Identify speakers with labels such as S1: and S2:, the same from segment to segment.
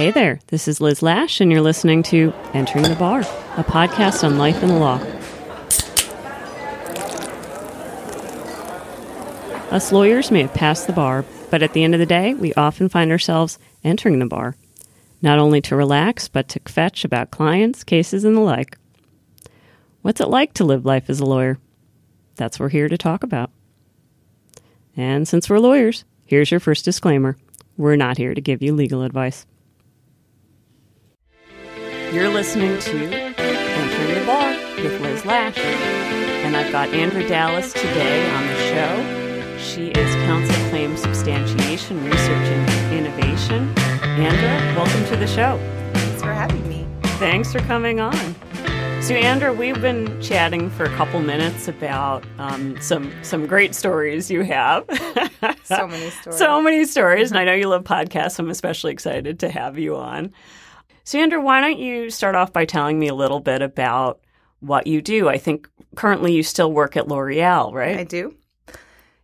S1: Hey there, this is Liz Lash, and you're listening to Entering the Bar, a podcast on life and the law. Us lawyers may have passed the bar, but at the end of the day, we often find ourselves entering the bar, not only to relax, but to fetch about clients, cases, and the like. What's it like to live life as a lawyer? That's what we're here to talk about. And since we're lawyers, here's your first disclaimer we're not here to give you legal advice. You're listening to Entering the Bar with Liz Lash. And I've got Andra Dallas today on the show. She is counsel claim substantiation research and innovation. Andra, welcome to the show.
S2: Thanks for having me.
S1: Thanks for coming on. So, Andra, we've been chatting for a couple minutes about um, some some great stories you have.
S2: so many stories.
S1: So many stories, and I know you love podcasts. So I'm especially excited to have you on. So, Andra, why don't you start off by telling me a little bit about what you do? I think currently you still work at L'Oreal, right?
S2: I do.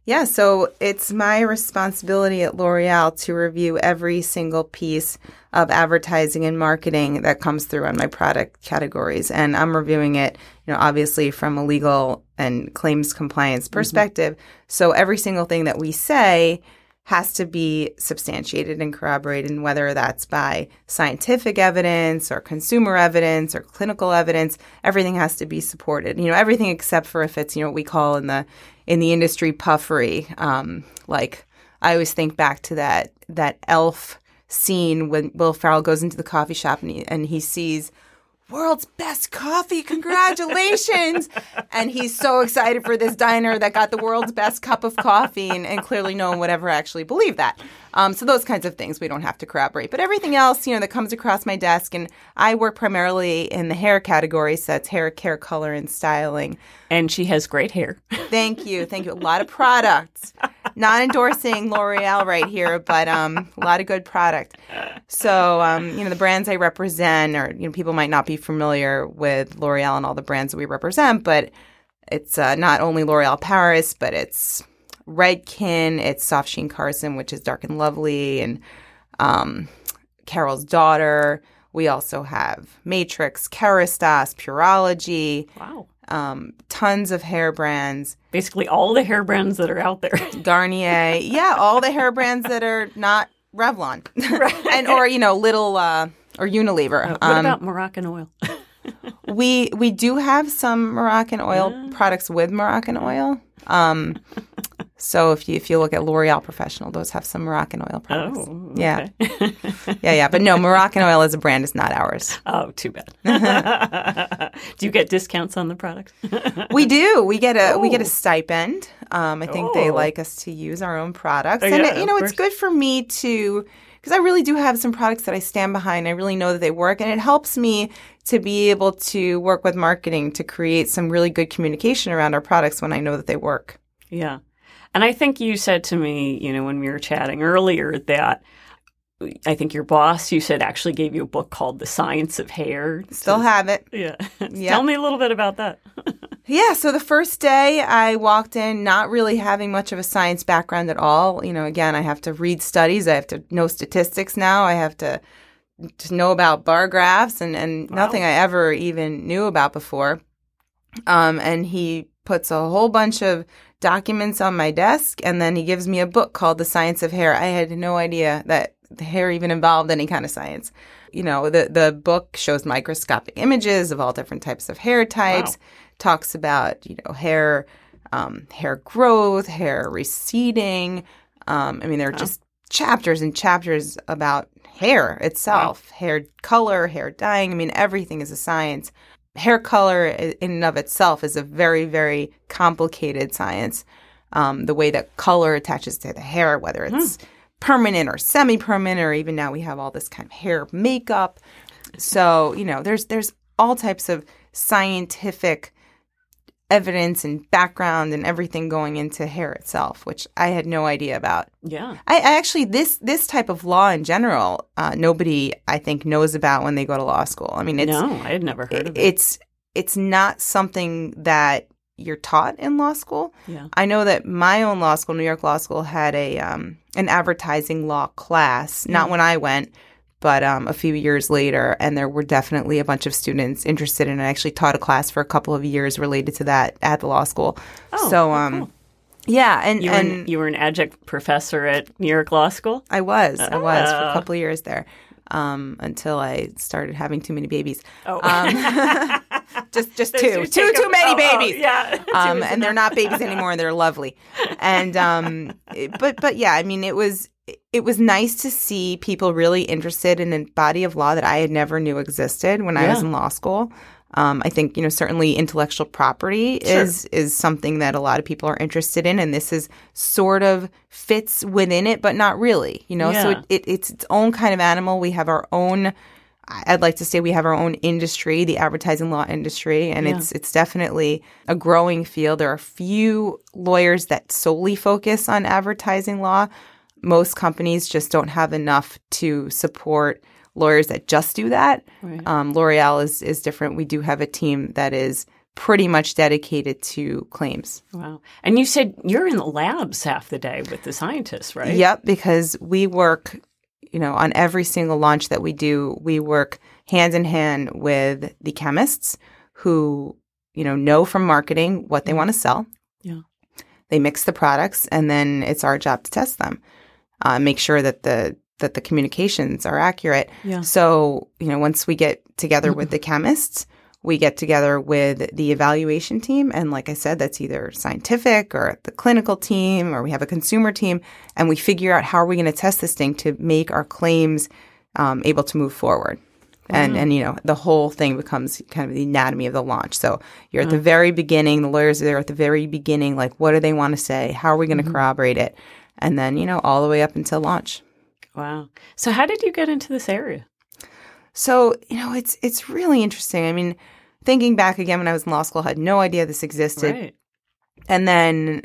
S2: Yeah, so it's my responsibility at L'Oreal to review every single piece of advertising and marketing that comes through on my product categories. And I'm reviewing it, you know, obviously from a legal and claims compliance perspective. Mm-hmm. So every single thing that we say has to be substantiated and corroborated, and whether that's by scientific evidence or consumer evidence or clinical evidence, everything has to be supported. You know, everything except for if it's you know what we call in the in the industry puffery. Um, like I always think back to that that elf scene when Will Ferrell goes into the coffee shop and he, and he sees world's best coffee. Congratulations. and he's so excited for this diner that got the world's best cup of coffee. And, and clearly, no one would ever actually believe that. Um, so, those kinds of things we don't have to corroborate. But everything else, you know, that comes across my desk, and I work primarily in the hair category. So, that's hair care, color, and styling.
S1: And she has great hair.
S2: Thank you. Thank you. A lot of products. Not endorsing L'Oreal right here, but um, a lot of good product. So, um, you know, the brands I represent, or, you know, people might not be familiar with L'Oreal and all the brands that we represent, but it's uh, not only L'Oreal Paris, but it's Redken, it's Soft Sheen Carson, which is dark and lovely, and um, Carol's daughter. We also have Matrix, Kerastase, Pureology.
S1: Wow.
S2: Um, tons of hair brands.
S1: Basically, all the hair brands that are out there.
S2: Garnier. Yeah, all the hair brands that are not Revlon. right. and or, you know, little uh, or Unilever. Uh,
S1: what um, about Moroccan oil?
S2: we we do have some Moroccan oil yeah. products with Moroccan oil. Um, so if you if you look at L'Oreal Professional, those have some Moroccan oil products.
S1: Oh,
S2: okay. yeah, yeah, yeah. But no, Moroccan oil as a brand is not ours.
S1: Oh, too bad. do you get discounts on the product?
S2: we do. We get a oh. we get a oh. stipend. Um, I think oh. they like us to use our own products, oh, and yeah, you know it's good for me to because I really do have some products that I stand behind. I really know that they work, and it helps me to be able to work with marketing to create some really good communication around our products when I know that they work.
S1: Yeah. And I think you said to me, you know, when we were chatting earlier that I think your boss, you said, actually gave you a book called The Science of Hair.
S2: Still have it.
S1: Yeah. yep. Tell me a little bit about that.
S2: yeah. So the first day I walked in not really having much of a science background at all. You know, again, I have to read studies, I have to know statistics now, I have to to know about bar graphs and, and wow. nothing I ever even knew about before. Um, and he puts a whole bunch of documents on my desk and then he gives me a book called The Science of Hair. I had no idea that hair even involved any kind of science. You know, the the book shows microscopic images of all different types of hair types, wow. talks about, you know, hair um, hair growth, hair receding. Um, I mean, there are wow. just chapters and chapters about hair itself, wow. hair color, hair dyeing. I mean, everything is a science. Hair color in and of itself is a very, very complicated science. Um, the way that color attaches to the hair, whether it's hmm. permanent or semi-permanent, or even now we have all this kind of hair makeup. So you know, there's there's all types of scientific evidence and background and everything going into hair itself, which I had no idea about.
S1: Yeah,
S2: I, I actually this this type of law in general, uh, nobody I think knows about when they go to law school. I mean, it's,
S1: no, I had never heard of it.
S2: It's it's not something that you're taught in law school.
S1: Yeah,
S2: I know that my own law school, New York Law School, had a um, an advertising law class. Not when I went, but um, a few years later, and there were definitely a bunch of students interested in it. I actually taught a class for a couple of years related to that at the law school.
S1: Oh,
S2: so,
S1: oh,
S2: um,
S1: cool.
S2: yeah, and
S1: You were,
S2: and
S1: an, you were an adjunct professor at New York Law School?
S2: I was. I was for a couple of years there um, until I started having too many babies.
S1: Oh.
S2: Um, just just two, two
S1: take
S2: too many
S1: oh, oh,
S2: babies.
S1: yeah.
S2: Um, and they're not babies anymore, and they're lovely. And um, it- but but yeah, I mean, it was it was nice to see people really interested in a body of law that I had never knew existed when I was in law school. Um, I think you know certainly intellectual property
S1: Sure.
S2: is is something that a lot of people are interested in, and this is sort of fits within it, but not really. You know, so it, it, it's its own kind of animal. We have our own. I'd like to say we have our own industry, the advertising law industry, and
S1: Yeah.
S2: it's it's definitely a growing field. There are few lawyers that solely focus on advertising law. Most companies just don't have enough to support lawyers that just do that.
S1: Right.
S2: Um, L'Oreal is is different. We do have a team that is pretty much dedicated to claims.
S1: Wow. And you said you're in the labs half the day with the scientists, right?
S2: Yep, because we work, you know, on every single launch that we do, we work hand in hand with the chemists who, you know, know from marketing what they want to sell.
S1: Yeah.
S2: They mix the products and then it's our job to test them. Uh, make sure that the that the communications are accurate.
S1: Yeah.
S2: So, you know, once we get together with the chemists, we get together with the evaluation team. And like I said, that's either scientific or the clinical team, or we have a consumer team. And we figure out how are we going to test this thing to make our claims um, able to move forward. And, and, you know, the whole thing becomes kind of the anatomy of the launch. So you're at the very beginning, the lawyers are there at the very beginning, like, what do they want to say? How are we going to corroborate it? And then, you know, all the way up until launch.
S1: Wow. So how did you get into this area?
S2: So, you know, it's it's really interesting. I mean, thinking back again when I was in law school, I had no idea this existed.
S1: Right.
S2: And then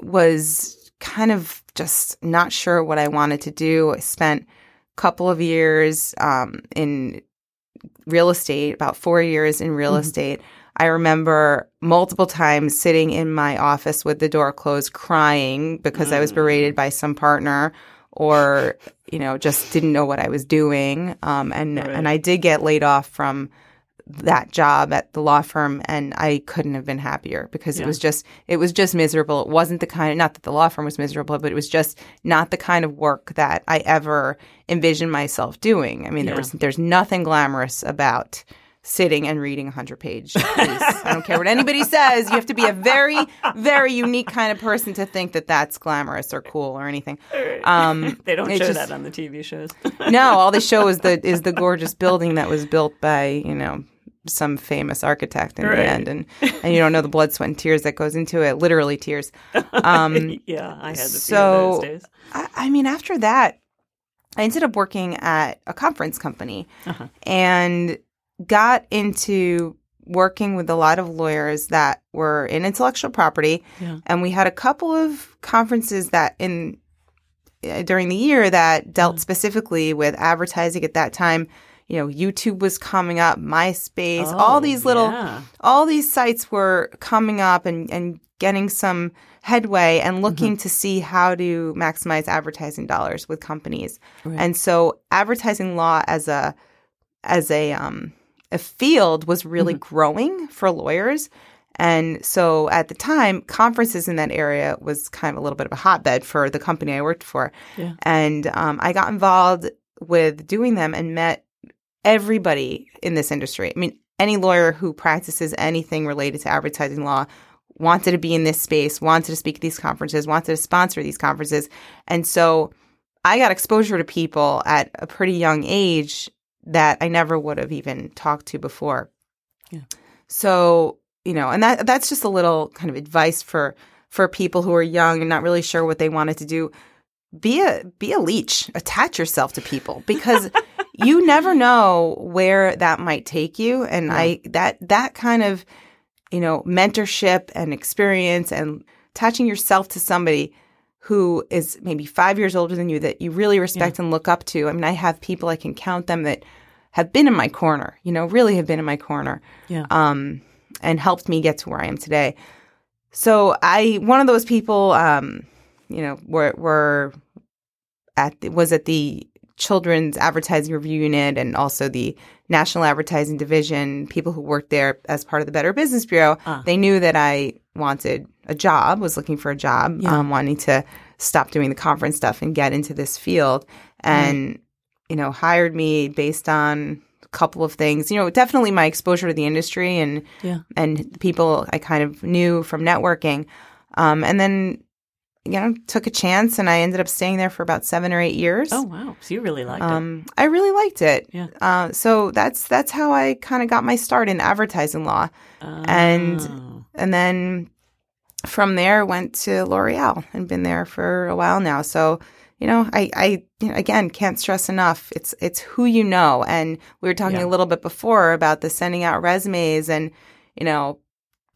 S2: was kind of just not sure what I wanted to do. I spent a couple of years um, in real estate, about four years in real
S1: Mhm.
S2: estate. I remember multiple times sitting in my office with the door closed, crying because I was
S1: Mm.
S2: berated by some partner or you know just didn't know what I was doing. Um, and
S1: Right.
S2: and I did get laid off from that job at the law firm and I couldn't have been happier because
S1: Yeah.
S2: it was just it was just miserable. It wasn't the kind of, not that the law firm was miserable, but it was just not the kind of work that I ever envisioned myself doing. I mean, there was there's nothing glamorous about sitting and reading a 100 page piece. I don't care what anybody says. You have to be a very very unique kind of person to think that that's glamorous or cool or anything. Um,
S1: They don't show
S2: just-
S1: that on the TV shows.
S2: no, all they show is the is the gorgeous building that was built by you know some famous architect in
S1: Right.
S2: the end, and and you don't know the blood, sweat, and tears that goes into it, literally tears. Um,
S1: yeah, I had the
S2: so-
S1: few those days.
S2: I, I mean, after that, I ended up working at a conference company
S1: Uh-huh.
S2: and got into working with a lot of lawyers that were in intellectual property
S1: Yeah.
S2: and we had a couple of conferences that in uh, during the year that dealt
S1: Mm.
S2: specifically with advertising at that time you know youtube was coming up myspace
S1: Oh,
S2: all these little
S1: yeah.
S2: all these sites were coming up and, and getting some headway and
S1: Mm-hmm.
S2: looking to see how to maximize advertising dollars with companies.
S1: Right.
S2: And so advertising law as a as a um a field was really
S1: Mm-hmm.
S2: growing for lawyers. And so at the time, conferences in that area was kind of a little bit of a hotbed for the company I worked for.
S1: Yeah.
S2: And um, I got involved with doing them and met everybody in this industry. I mean, any lawyer who practices anything related to advertising law wanted to be in this space, wanted to speak at these conferences, wanted to sponsor these conferences. And so I got exposure to people at a pretty young age that I never would have even talked to before.
S1: Yeah.
S2: So, you know, and that that's just a little kind of advice for for people who are young and not really sure what they wanted to do. Be a be a leech. Attach yourself to people because you never know where that might take you and
S1: Yeah.
S2: I that that kind of you know mentorship and experience and attaching yourself to somebody who is maybe 5 years older than you that you really respect and look up to. I mean, I have people I can count them that have been in my corner, you know, really have been in my corner
S1: Yeah.
S2: um, and helped me get to where I am today. So I, one of those people, um, you know, were were at the, was at the children's advertising review unit and also the national advertising division, people who worked there as part of the Better Business Bureau,
S1: Ah.
S2: they knew that I wanted a job, was looking for a job,
S1: Yeah.
S2: um, wanting to stop doing the conference stuff and get into this field. And, you know, hired me based on a couple of things. You know, definitely my exposure to the industry and
S1: Yeah.
S2: and people I kind of knew from networking. Um, and then, you know, took a chance and I ended up staying there for about seven or eight years.
S1: Oh wow. So you really liked it.
S2: Um, I really liked it.
S1: Yeah.
S2: Uh, so that's that's how I kind of got my start in advertising law, and
S1: Oh.
S2: and then from there went to L'Oreal and been there for a while now. So you know, I I you know, again can't stress enough. It's it's who you know, and we were talking
S1: Yeah.
S2: a little bit before about the sending out resumes and you know.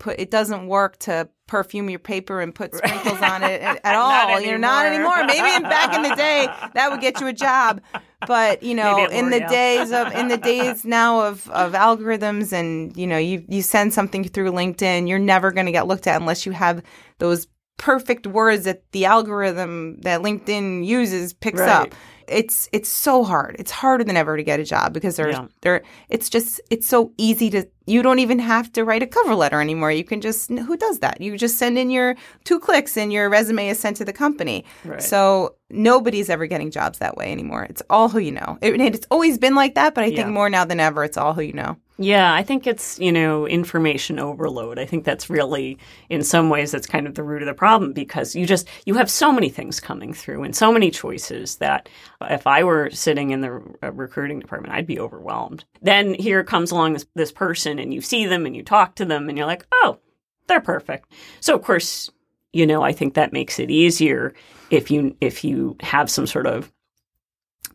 S2: Put, it doesn't work to perfume your paper and put sprinkles on it at, at all.
S1: Not
S2: You're not
S1: anymore.
S2: Maybe in, back in the day that would get you a job, but you know, in the days of in the days now of of algorithms and you know, you you send something through LinkedIn, you're never going to get looked at unless you have those perfect words that the algorithm that LinkedIn uses picks
S1: Right.
S2: up. It's it's so hard. It's harder than ever to get a job because there's
S1: Yeah.
S2: there it's just it's so easy to you don't even have to write a cover letter anymore. You can just who does that? You just send in your two clicks and your resume is sent to the company.
S1: Right.
S2: So nobody's ever getting jobs that way anymore. It's all who you know. It, it's always been like that, but I
S1: Yeah.
S2: think more now than ever, it's all who you know.
S1: Yeah, I think it's, you know, information overload. I think that's really, in some ways, that's kind of the root of the problem because you just, you have so many things coming through and so many choices that if I were sitting in the uh, recruiting department, I'd be overwhelmed. Then here comes along this, this person and you see them and you talk to them and you're like, oh, they're perfect. So, of course, you know, I think that makes it easier if you, if you have some sort of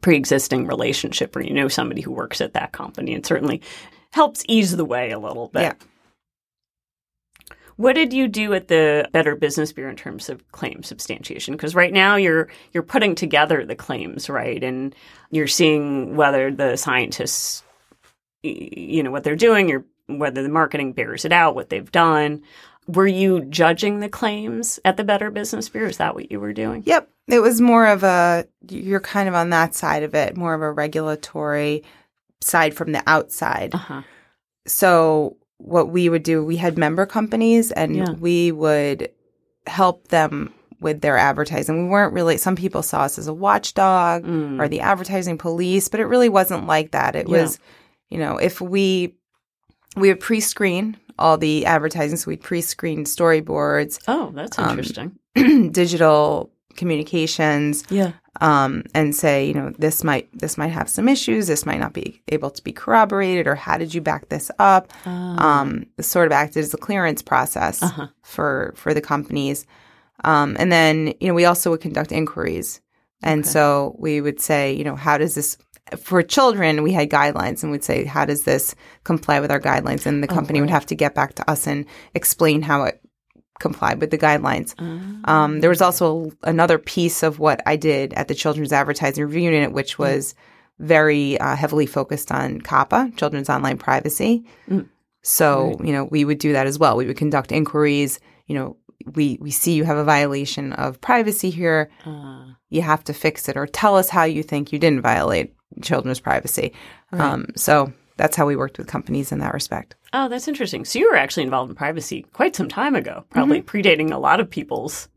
S1: pre-existing relationship or you know somebody who works at that company and certainly helps ease the way a little bit.
S2: Yeah.
S1: What did you do at the Better Business Bureau in terms of claim substantiation? Because right now you're you're putting together the claims, right? And you're seeing whether the scientists you know what they're doing or whether the marketing bears it out, what they've done. Were you judging the claims at the Better Business Bureau? Is that what you were doing?
S2: Yep. It was more of a, you're kind of on that side of it, more of a regulatory side from the outside.
S1: Uh-huh.
S2: So what we would do, we had member companies and
S1: Yeah.
S2: we would help them with their advertising. We weren't really, some people saw us as a watchdog
S1: Mm.
S2: or the advertising police, but it really wasn't like that. It
S1: Yeah.
S2: was, you know, if we, we would pre-screen all the advertising. So we'd pre-screen storyboards,
S1: Oh, that's
S2: Um,
S1: interesting.
S2: digital communications,
S1: yeah.
S2: Um, and say, you know, this might this might have some issues. This might not be able to be corroborated, or how did you back this up? Um, sort of acted as a clearance process
S1: Uh-huh.
S2: for for the companies, um, and then you know we also would conduct inquiries, and
S1: Okay.
S2: so we would say, you know, how does this for children, we had guidelines and we'd say, how does this comply with our guidelines? And the
S1: Oh,
S2: company would have to get back to us and explain how it complied with the guidelines.
S1: Ah.
S2: Um, there was also another piece of what I did at the Children's Advertising Review Unit, which was very uh, heavily focused on COPPA, Children's Online Privacy.
S1: Mm.
S2: So, you know, we would do that as well. We would conduct inquiries. You know, we we see you have a violation of privacy here.
S1: Ah.
S2: You have to fix it, or tell us how you think you didn't violate children's privacy. Um, so that's how we worked with companies in that respect.
S1: Oh, that's interesting. So you were actually involved in privacy quite some time ago, probably
S2: Mm-hmm.
S1: predating a lot of people's,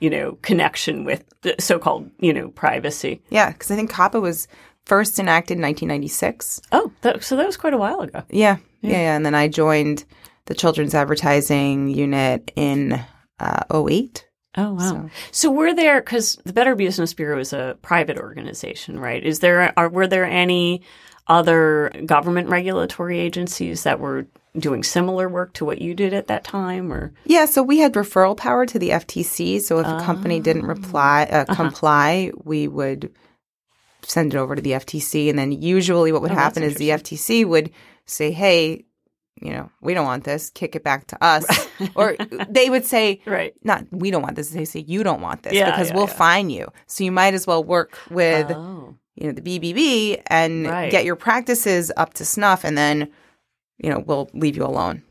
S1: you know, connection with the so-called, you know, privacy.
S2: Yeah, because I think COPPA was first enacted in 1996.
S1: Oh, that, so that was quite a while ago.
S2: Yeah, yeah, yeah. And then I joined the children's advertising unit in uh, 08.
S1: Oh, wow.
S2: So-
S1: So, were there because the Better Business Bureau is a private organization, right? Is there are were there any other government regulatory agencies that were doing similar work to what you did at that time, or
S2: Yeah, so we had referral power to the FTC. So if a company didn't reply, uh,
S1: Uh-huh.
S2: comply, we would send it over to the FTC. And then usually what would
S1: Oh,
S2: happen is the FTC would say, hey, you know, we don't want this, kick it back to us. or they would say,
S1: right?
S2: not we don't want this. They say you don't want this
S1: Yeah,
S2: because
S1: yeah,
S2: we'll
S1: yeah.
S2: fine you. So you might as well work with
S1: oh,
S2: you know the BBB and
S1: Right.
S2: get your practices up to snuff, and then you know we'll leave you alone.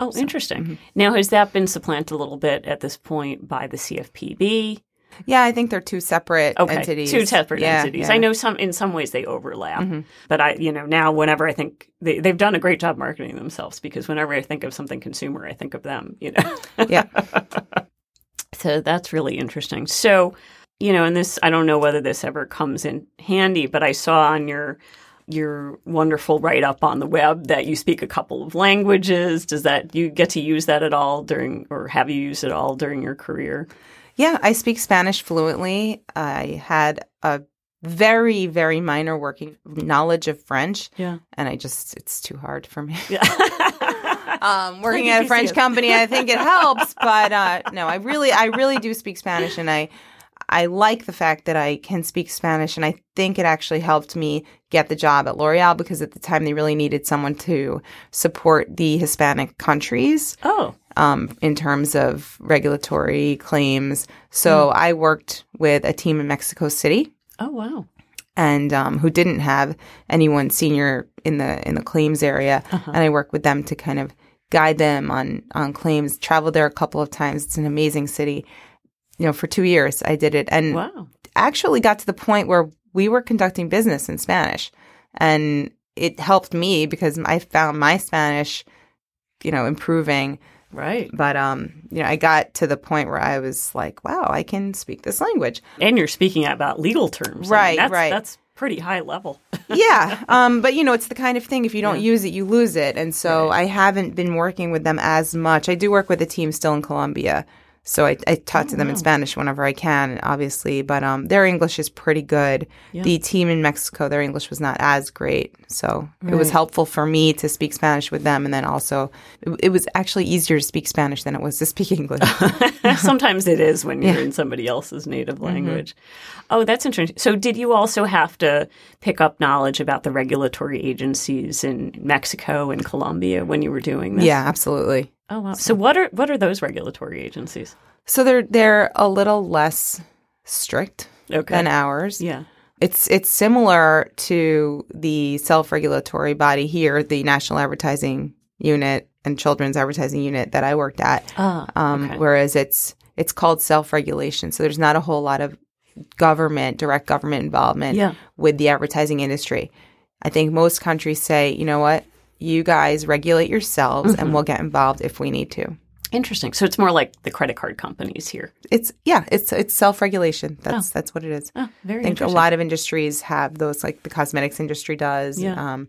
S1: oh, interesting.
S2: mm-hmm.
S1: Now, has that been supplanted a little bit at this point by the CFPB?
S2: Yeah, I think they're two separate
S1: Okay,
S2: entities.
S1: two separate
S2: Yeah,
S1: entities.
S2: yeah.
S1: I know some in some ways they overlap,
S2: Mhm.
S1: but I, you know, now whenever I think they, they've done a great job marketing themselves because whenever I think of something consumer, I think of them. You know.
S2: Yeah.
S1: So that's really interesting. So, you know, and this I don't know whether this ever comes in handy, but I saw on your your wonderful write up on the web that you speak a couple of languages. Does that you get to use that at all during or have you used it all during your career?
S2: Yeah, I speak Spanish fluently. I had a very, very minor working knowledge of French,
S1: Yeah.
S2: and I just, it's too hard for me.
S1: Yeah.
S2: um, working at a French company, I think it helps, but uh, no, I really, I really do speak Spanish, and I, I like the fact that I can speak Spanish, and I think it actually helped me get the job at L'Oreal because at the time they really needed someone to support the Hispanic countries
S1: oh.
S2: Um, in terms of regulatory claims. So I worked with a team in Mexico City
S1: Oh wow.
S2: and um, who didn't have anyone senior in the in the claims area,
S1: Uh-huh.
S2: and I worked with them to kind of guide them on on claims. Traveled there a couple of times. It's an amazing city. You know, for two years I did it, and
S1: Wow.
S2: actually got to the point where we were conducting business in Spanish, and it helped me because I found my Spanish, you know, improving.
S1: Right.
S2: But um, you know, I got to the point where I was like, wow, I can speak this language.
S1: And you're speaking about legal terms. I mean,
S2: Right,
S1: that's,
S2: right.
S1: That's pretty high level.
S2: yeah. Um, but you know, it's the kind of thing if you don't
S1: Yeah.
S2: use it, you lose it. And so
S1: Right.
S2: I haven't been working with them as much. I do work with a team still in Colombia. So I, I talk to them in. Spanish whenever I can, obviously. But um, their English is pretty good.
S1: Yeah.
S2: The team in Mexico, their English was not as great. So it was helpful for me to speak Spanish with them. And then also, it, it was actually easier to speak Spanish than it was to speak English.
S1: Sometimes it is when you're in somebody else's native
S2: Mm-hmm.
S1: language. Oh, that's interesting. So, did you also have to pick up knowledge about the regulatory agencies in Mexico and Colombia when you were doing this?
S2: yeah, absolutely.
S1: Oh, wow. So, what are what are those regulatory agencies?
S2: So they're they're a little less strict
S1: Okay.
S2: than ours.
S1: yeah.
S2: It's it's similar to the self-regulatory body here, the National Advertising Unit and Children's Advertising Unit that I worked at.
S1: Ah.
S2: Um,
S1: okay.
S2: Whereas it's it's called self-regulation, so there's not a whole lot of government, direct government involvement
S1: Yeah.
S2: with the advertising industry. I think most countries say, you know what, you guys regulate yourselves,
S1: Mm-hmm.
S2: and we'll get involved if we need to.
S1: Interesting. So it's more like the credit card companies here.
S2: It's yeah, it's it's self-regulation. That's that's what it is.
S1: Oh, very
S2: I think a lot of industries have those, like the cosmetics industry does.
S1: Yeah.
S2: Um,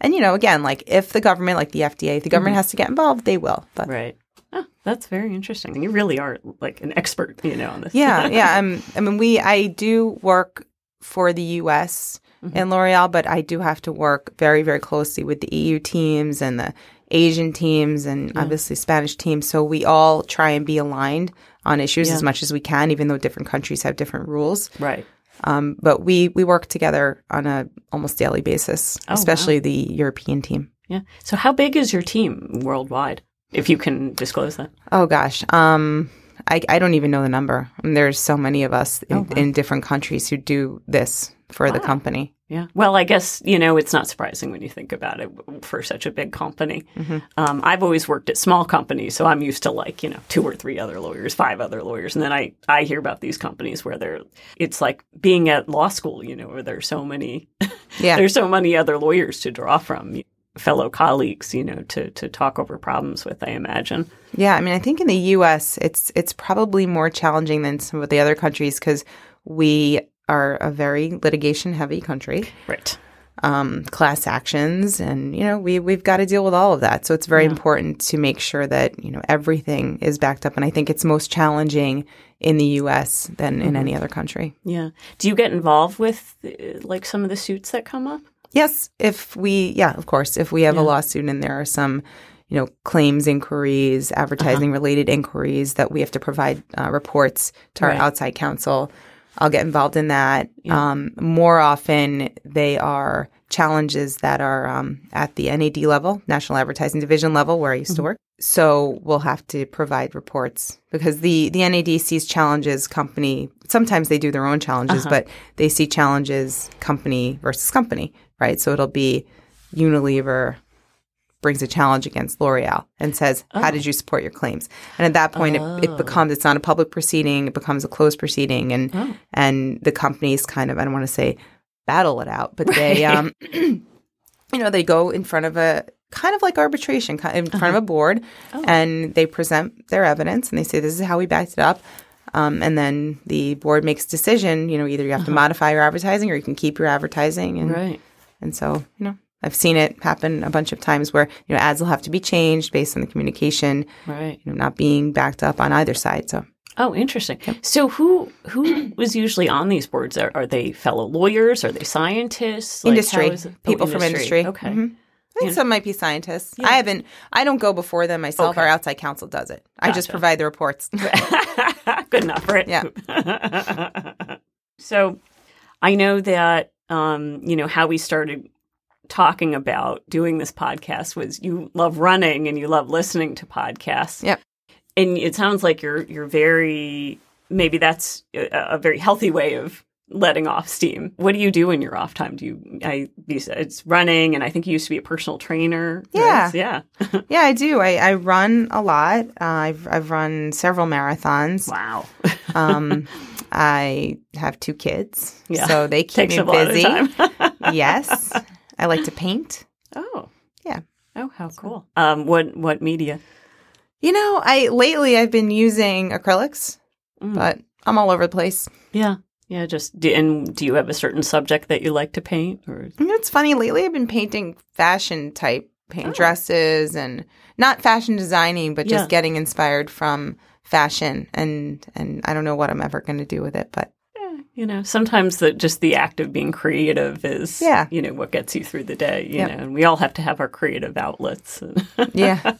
S2: and you know, again, like if the government, like the FDA, if the government has to get involved, they will. But
S1: Right. Oh, that's very interesting. And you really are like an expert, you know, on this.
S2: yeah, yeah. Um, I mean, we I do work for the U.S.
S1: Mm-hmm.
S2: in L'Oreal, but I do have to work very, very closely with the EU teams and the Asian teams and obviously Spanish teams. So we all try and be aligned on issues
S1: Yeah.
S2: as much as we can, even though different countries have different rules.
S1: Right.
S2: Um, but we we work together on a almost daily basis,
S1: Oh, wow.
S2: especially the European team.
S1: Yeah. So how big is your team worldwide? If you can disclose that.
S2: Oh gosh, um, I I don't even know the number. And there's so many of us in,
S1: Oh, wow.
S2: in different countries who do this for the company.
S1: Yeah. Well, I guess, you know, it's not surprising when you think about it for such a big company.
S2: Mm-hmm.
S1: Um, I've always worked at small companies, so I'm used to like, you know, two or three other lawyers, five other lawyers. And then I, I hear about these companies where they're, it's like being at law school, you know, where there's so many,
S2: Yeah,
S1: there's so many other lawyers to draw from, fellow colleagues, you know, to, to talk over problems with, I imagine.
S2: yeah. I mean, I think in the U.S. it's it's probably more challenging than some of the other countries because we are a very litigation heavy country.
S1: Right.
S2: um, class actions, and you know we we've got to deal with all of that. So it's very important to make sure that you know everything is backed up. And I think it's most challenging in the U.S. than in any other country.
S1: Yeah. Do you get involved with uh, like some of the suits that come up?
S2: Yes, if we yeah, of course, if we have
S1: Yeah.
S2: a lawsuit and there are some you know claims inquiries, advertising related inquiries that we have to provide uh, reports to
S1: Right.
S2: our outside counsel. I'll get involved in that.
S1: Yeah.
S2: Um, more often, they are challenges that are um, at the NAD level, National Advertising Division level, where I used to work. So we'll have to provide reports because the the NAD sees challenges company. Sometimes they do their own challenges, but they see challenges company versus company, right? So it'll be Unilever brings a challenge against L'Oreal and says, "How did you support your claims?" And at that point, it, it becomes it's not a public proceeding; it becomes a closed proceeding, and and the companies kind of I don't want to say battle it out, but they um, you know they go in front of a kind of like arbitration in front of a board, and they present their evidence and they say, "This is how we backed it up." Um, and then the board makes decision. You know, either you have to modify your advertising or you can keep your advertising. And
S1: Right.
S2: And so, you know, I've seen it happen a bunch of times where, you know, ads will have to be changed based on the communication,
S1: Right.
S2: you know, not being backed up on either side. So,
S1: Oh, interesting. So who who was usually on these boards? Are, are they fellow lawyers? Are they scientists? Like,
S2: industry,
S1: is it- oh,
S2: people from industry.
S1: Okay.
S2: Mhm. I think some might be scientists. I haven't, I don't go before them myself.
S1: Okay.
S2: Our outside counsel does it. I just provide the reports.
S1: Good enough, right?
S2: Yeah.
S1: so I know that um, you know how we started talking about doing this podcast was you love running and you love listening to podcasts.
S2: Yep.
S1: And it sounds like you're you're very maybe that's a, a very healthy way of letting off steam. What do you do in your off time? Do you I it's running and I think you used to be a personal trainer. right?
S2: Yeah.
S1: Yeah.
S2: yeah, I do. I, I run a lot. Uh, I've, I've run several marathons.
S1: wow.
S2: Um, I have two kids,
S1: Yeah.
S2: so they keep
S1: Takes
S2: me busy. yes, I like to paint.
S1: Oh.
S2: Yeah.
S1: Oh, how cool. Um, what what media?
S2: You know, I lately I've been using acrylics,
S1: Mm.
S2: but I'm all over the place.
S1: Yeah. Yeah, just do, and do you have a certain subject that you like to paint or
S2: You know, it's funny. Lately, I've been painting fashion type paint dresses and not fashion designing, but just
S1: Yeah.
S2: getting inspired from fashion. And and I don't know what I'm ever going to do with it, but
S1: you know, sometimes the just the act of being creative is
S2: Yeah.
S1: you know, what gets you through the day, you
S2: Yep.
S1: know, and we all have to have our creative outlets.
S2: yeah,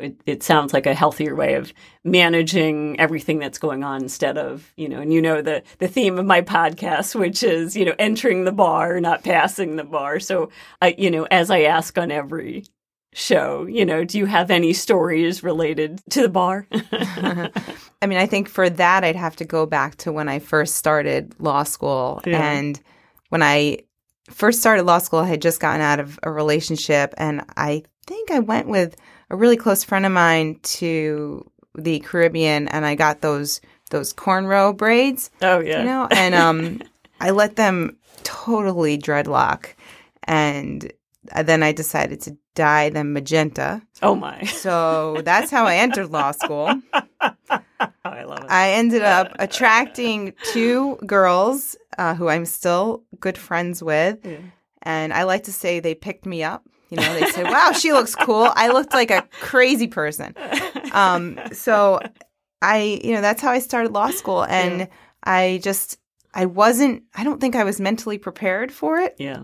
S1: it, it sounds like a healthier way of managing everything that's going on instead of you know and you know the the theme of my podcast which is you know entering the bar not passing the bar so i you know as i ask on every show you know do you have any stories related to the bar
S2: I mean, I think for that, I'd have to go back to when I first started law school.
S1: Yeah.
S2: And when I first started law school, I had just gotten out of a relationship. And I think I went with a really close friend of mine to the Caribbean and I got those those cornrow braids,
S1: oh yeah
S2: you know, and um I let them totally dreadlock and then I decided to dye them magenta.
S1: oh my
S2: So that's how I entered law school.
S1: i love it
S2: I ended up attracting two girls uh, who I'm still good friends with.
S1: Yeah.
S2: And I like to say they picked me up. You know, they said, wow, she looks cool. I looked like a crazy person. Um, so I, you know, that's how I started law school. And
S1: Yeah.
S2: I just, I wasn't, I don't think I was mentally prepared for it.
S1: yeah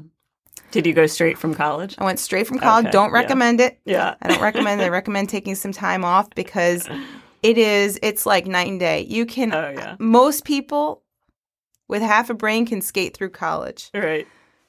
S1: did you go straight from college
S2: I went straight from college.
S1: Okay,
S2: Don't
S1: yeah.
S2: recommend it.
S1: yeah
S2: I don't recommend it. I recommend taking some time off because it is it's like night and day. You can
S1: oh yeah
S2: most people with half a brain can skate through college.
S1: right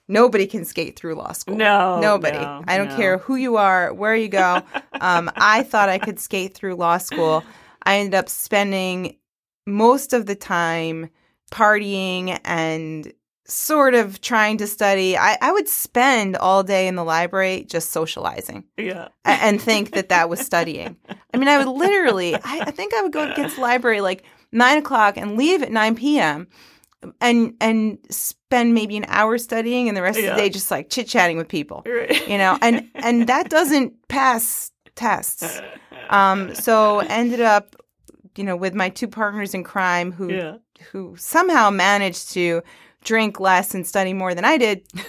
S2: Nobody can skate through law school.
S1: no
S2: Nobody.
S1: no,
S2: I don't
S1: no.
S2: care who you are, where you go. um, I thought I could skate through law school. I ended up spending most of the time partying and sort of trying to study. I, I would spend all day in the library just socializing
S1: yeah
S2: and think that that was studying. I mean, I would literally, I, I think I would go get to the library like nine o'clock and leave at 9 p.m. and and spend maybe an hour studying and the rest of the day just like chit chatting with people,
S1: right
S2: you know, and, and that doesn't pass tests. Um, so ended up, you know, with my two partners in crime who,
S1: yeah
S2: who somehow managed to drink less and study more than I did.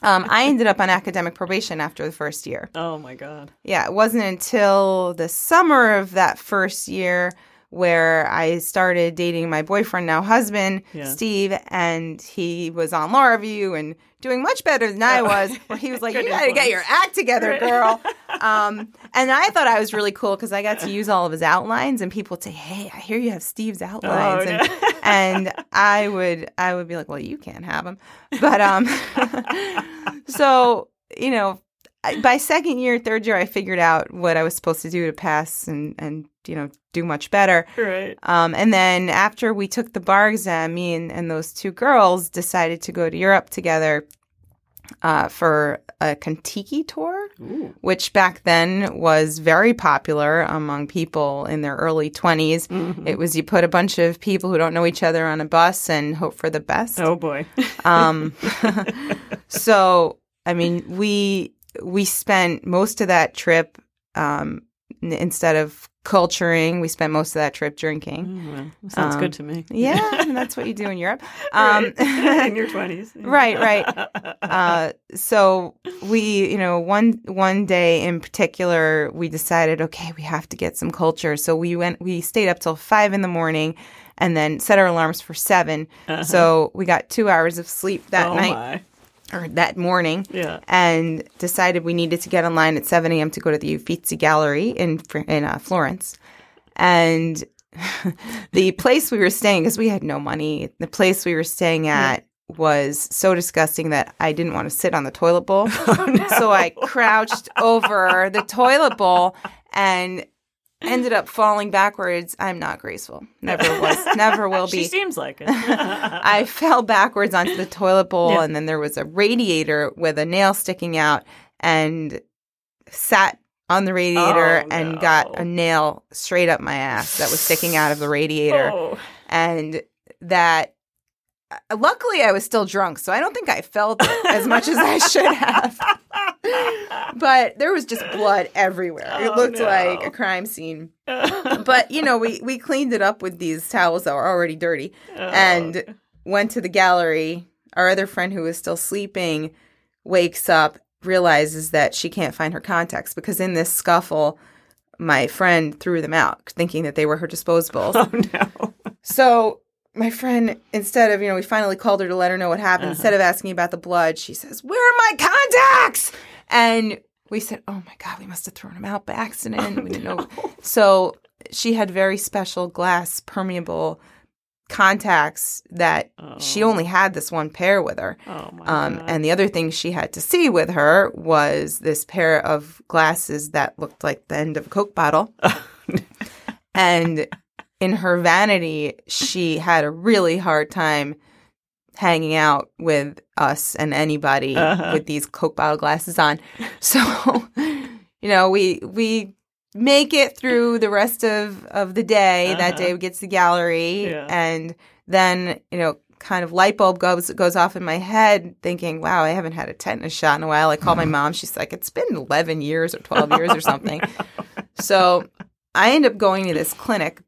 S2: Um, I ended up on academic probation after the first year.
S1: oh my god
S2: Yeah, it wasn't until the summer of that first year where I started dating my boyfriend, now husband,
S1: Yeah.
S2: Steve, and he was on Law Review and doing much better than I
S1: Oh.
S2: was. Where he was like, "You got to get your act together, girl." Um, and I thought I was really cool because I got to use all of his outlines, and people would say, "Hey, I hear you have Steve's outlines,"
S1: Oh,
S2: and,
S1: no.
S2: and I would I would be like, "Well, you can't have them," but um, so you know, by second year, third year, I figured out what I was supposed to do to pass and and you know do much better.
S1: right
S2: Um, and then after we took the bar exam, me and, and those two girls decided to go to Europe together uh, for a Contiki tour,
S1: Ooh.
S2: which back then was very popular among people in their early 20s.
S1: Mm-hmm.
S2: It was you put a bunch of people who don't know each other on a bus and hope for the best.
S1: Oh boy.
S2: Um, so, I mean, we we spent most of that trip um, n- instead of culturing, we spent most of that trip drinking.
S1: Mm, well, sounds
S2: Um,
S1: good to me.
S2: Yeah, and that's what you do in Europe. Um,
S1: in your twenties.
S2: right, right. Uh, so we, you know, one one day in particular, we decided, okay, we have to get some culture. So we went, we stayed up till five in the morning, and then set our alarms for 7 So we got two hours of sleep that
S1: Uh-huh. oh
S2: night
S1: my.
S2: Or that morning.
S1: Yeah.
S2: And decided we needed to get online at 7 a.m. to go to the Uffizi Gallery in in uh, Florence. And the place we were staying, because we had no money, the place we were staying at was so disgusting that I didn't want to sit on the toilet bowl. So I crouched over the toilet bowl and ended up falling backwards. I'm not graceful. Never was. Never will be.
S1: She seems like it.
S2: I fell backwards onto the toilet bowl,
S1: Yeah.
S2: and then there was a radiator with a nail sticking out, and sat on the radiator
S1: Oh,
S2: and
S1: no.
S2: got a nail straight up my ass that was sticking out of the radiator,
S1: oh.
S2: and that. Uh, Luckily, I was still drunk, so I don't think I felt as much as I should have. but there was just blood everywhere. it
S1: Oh,
S2: looked
S1: no.
S2: like a crime scene. But you know, we we cleaned it up with these towels that were already dirty,
S1: Oh.
S2: and went to the gallery. Our other friend who was still sleeping wakes up, realizes that she can't find her contacts because in this scuffle, my friend threw them out, thinking that they were her disposables.
S1: oh no.
S2: So my friend, instead of, you know, we finally called her to let her know what happened.
S1: Uh-huh.
S2: Instead of asking about the blood, she says, Where are my contacts? And we said, Oh my God, we must have thrown them out by accident. we didn't know. So she had very special glass permeable contacts that she
S1: Oh.
S2: only had this one pair with her.
S1: Oh my
S2: Um, and the other thing she had to see with her was this pair of glasses that looked like the end of a Coke bottle. and in her vanity, she had a really hard time hanging out with us and anybody
S1: Uh-huh.
S2: with these Coke bottle glasses on. So, you know, we we make it through the rest of of the day. That
S1: Uh-huh.
S2: day we get to the gallery
S1: Yeah.
S2: and then, you know, kind of light bulb goes goes off in my head thinking, wow, I haven't had a tetanus shot in a while. I call my mom. She's like, it's been 11 years or 12 years or something. So I end up going to this clinic.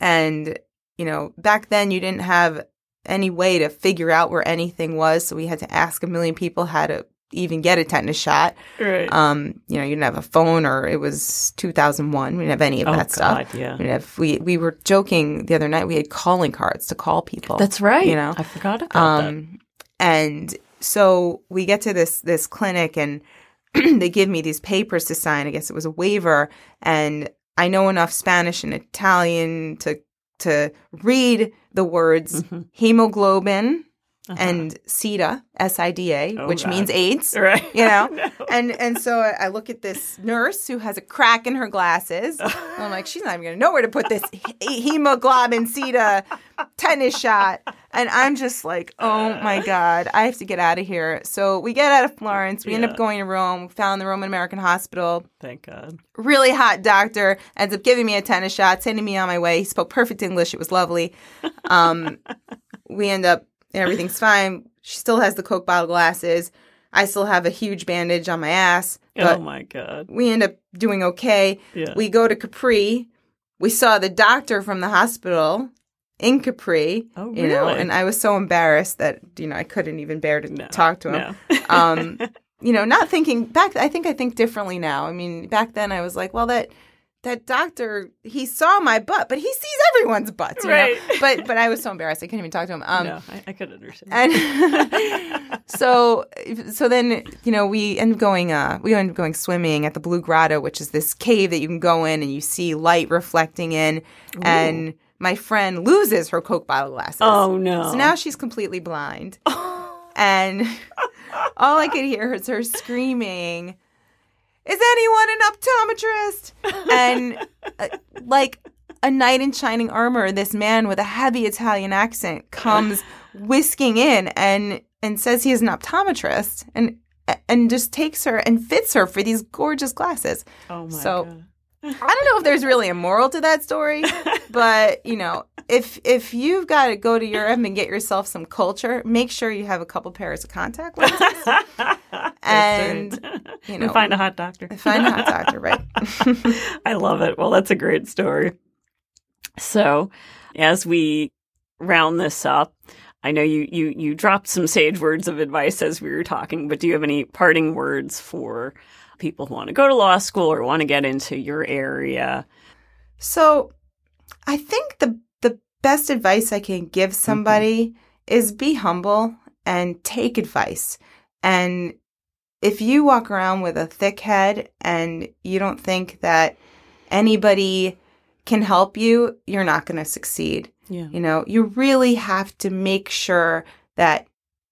S2: And, you know, back then you didn't have any way to figure out where anything was. So we had to ask a million people how to even get a tetanus shot.
S1: right.
S2: Um, you know, you didn't have a phone or it was 2001. We didn't have any of
S1: oh
S2: that stuff.
S1: god, yeah.
S2: We, have, we, we were joking the other night. We had calling cards to call people.
S1: That's right.
S2: You know?
S1: I forgot about that.
S2: Um, and so we get to this this clinic, and they give me these papers to sign. I guess it was a waiver, and I know enough Spanish and Italian to to read the words
S1: Mhm.
S2: hemoglobin
S1: Uh-huh.
S2: and SIDA, S I D A,
S1: Oh,
S2: which
S1: God.
S2: means AIDS.
S1: right.
S2: you know?
S1: No.
S2: And and so I look at this nurse who has a crack in her glasses. And I'm like, she's not even gonna know where to put this hemoglobin SIDA tetanus shot. And I'm just like, oh my god, I have to get out of here. So we get out of Florence. We end up going to Rome. Found the Roman American Hospital.
S1: Thank God.
S2: Really hot doctor ends up giving me a tetanus shot, sending me on my way. He spoke perfect English. It was lovely. Um, we end up everything's fine. She still has the Coke bottle glasses. I still have a huge bandage on my ass,
S1: oh my God.
S2: we end up doing okay.
S1: Yeah.
S2: We go to Capri. We saw the doctor from the hospital in Capri.
S1: Oh, really?
S2: You know, and I was so embarrassed that you know I couldn't even bear to
S1: No,
S2: talk to him.
S1: no.
S2: Um, you know, not thinking back. I think I think differently now. I mean, back then I was like, well, that that doctor he saw my butt, but he sees everyone's butts, you
S1: Right.
S2: know. But but I was so embarrassed I couldn't even talk to him. Um,
S1: no, I, I could understand.
S2: and so so then you know we end up going uh we end up going swimming at the blue grotto which is this cave that you can go in and you see light reflecting in and my friend loses her coke bottle glasses
S1: oh no.
S2: so now she's completely blind and all i could hear is her screaming is anyone an optometrist and uh, like a knight in shining armor this man with a heavy italian accent comes whisking in and and says he is an optometrist and and just takes her and fits her for these gorgeous glasses.
S1: Oh my
S2: So,
S1: god.
S2: I don't know if there's really a moral to that story, but you know, if if you've got to go to Europe and get yourself some culture, make sure you have a couple pairs of contact lenses. And, You know,
S1: and find a hot doctor.
S2: find a hot doctor, right?
S1: I love it. Well, that's a great story. So, as we round this up, I know you you you dropped some sage words of advice as we were talking, but do you have any parting words for people who want to go to law school or want to get into your area?
S2: So, I think the the best advice I can give mm-hmm. somebody is be humble and take advice. And if you walk around with a thick head and you don't think that anybody can help you, you're not going to succeed.
S1: Yeah.
S2: You know, you really have to make sure that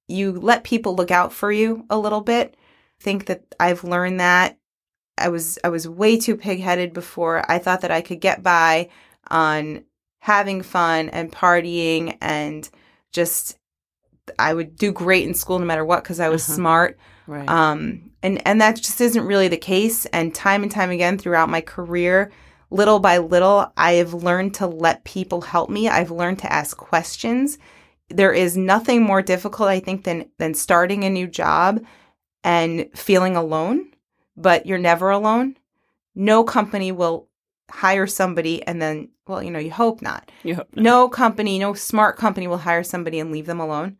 S2: you let people look out for you a little bit. Think that I've learned that. I was I was way too pig-headed before. I thought that I could get by on having fun and partying and just I would do great in school no matter what because I was
S1: Uh-huh.
S2: smart.
S1: Right.
S2: Um, and and that just isn't really the case. And time and time again throughout my career, little by little, I have learned to let people help me. I've learned to ask questions. There is nothing more difficult, I think, than than starting a new job and feeling alone. But you're never alone. No company will hire somebody and then, well, you know, you hope not
S1: you hope not.
S2: no company, no smart company will hire somebody and leave them alone.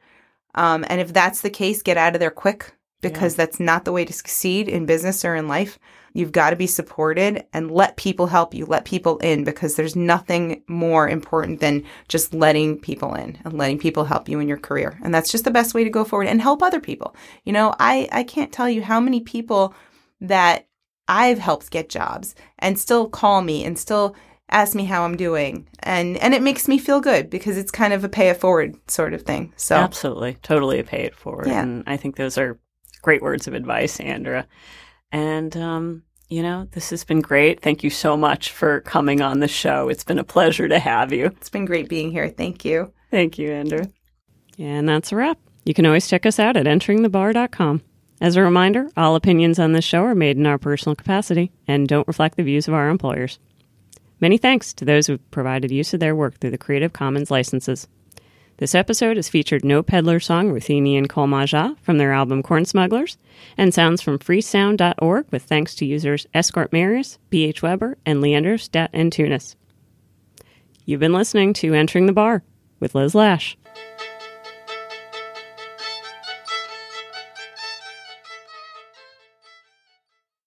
S2: Um, and if that's the case, get out of there quick because that's not the way to succeed in business or in life. You've got to be supported and let people help you, let people in because there's nothing more important than just letting people in and letting people help you in your career. And that's just the best way to go forward and help other people. You know, I, I can't tell you how many people that I've helped get jobs and still call me and still ask me how I'm doing. And and it makes me feel good because it's kind of a pay it forward sort of thing. So
S1: Absolutely. Totally a pay it forward.
S2: Yeah.
S1: And I think those are great words of advice, Andra. And, um, you know, this has been great. Thank you so much for coming on the show. It's been a pleasure to have you.
S2: it's been great being here. Thank you.
S1: Thank you, Andrew. And that's a wrap. You can always check us out at enteringthebar.com. As a reminder, all opinions on this show are made in our personal capacity and don't reflect the views of our employers. Many thanks to those who've provided use of their work through the Creative Commons licenses. This episode has featured No Peddler Song Ruthenian Kolmaja from their album Corn Smugglers, and sounds from freesound.org with thanks to users Escort Marius, BH Weber, and Leander Stat and Tunis. You've been listening to Entering the Bar with Liz Lash.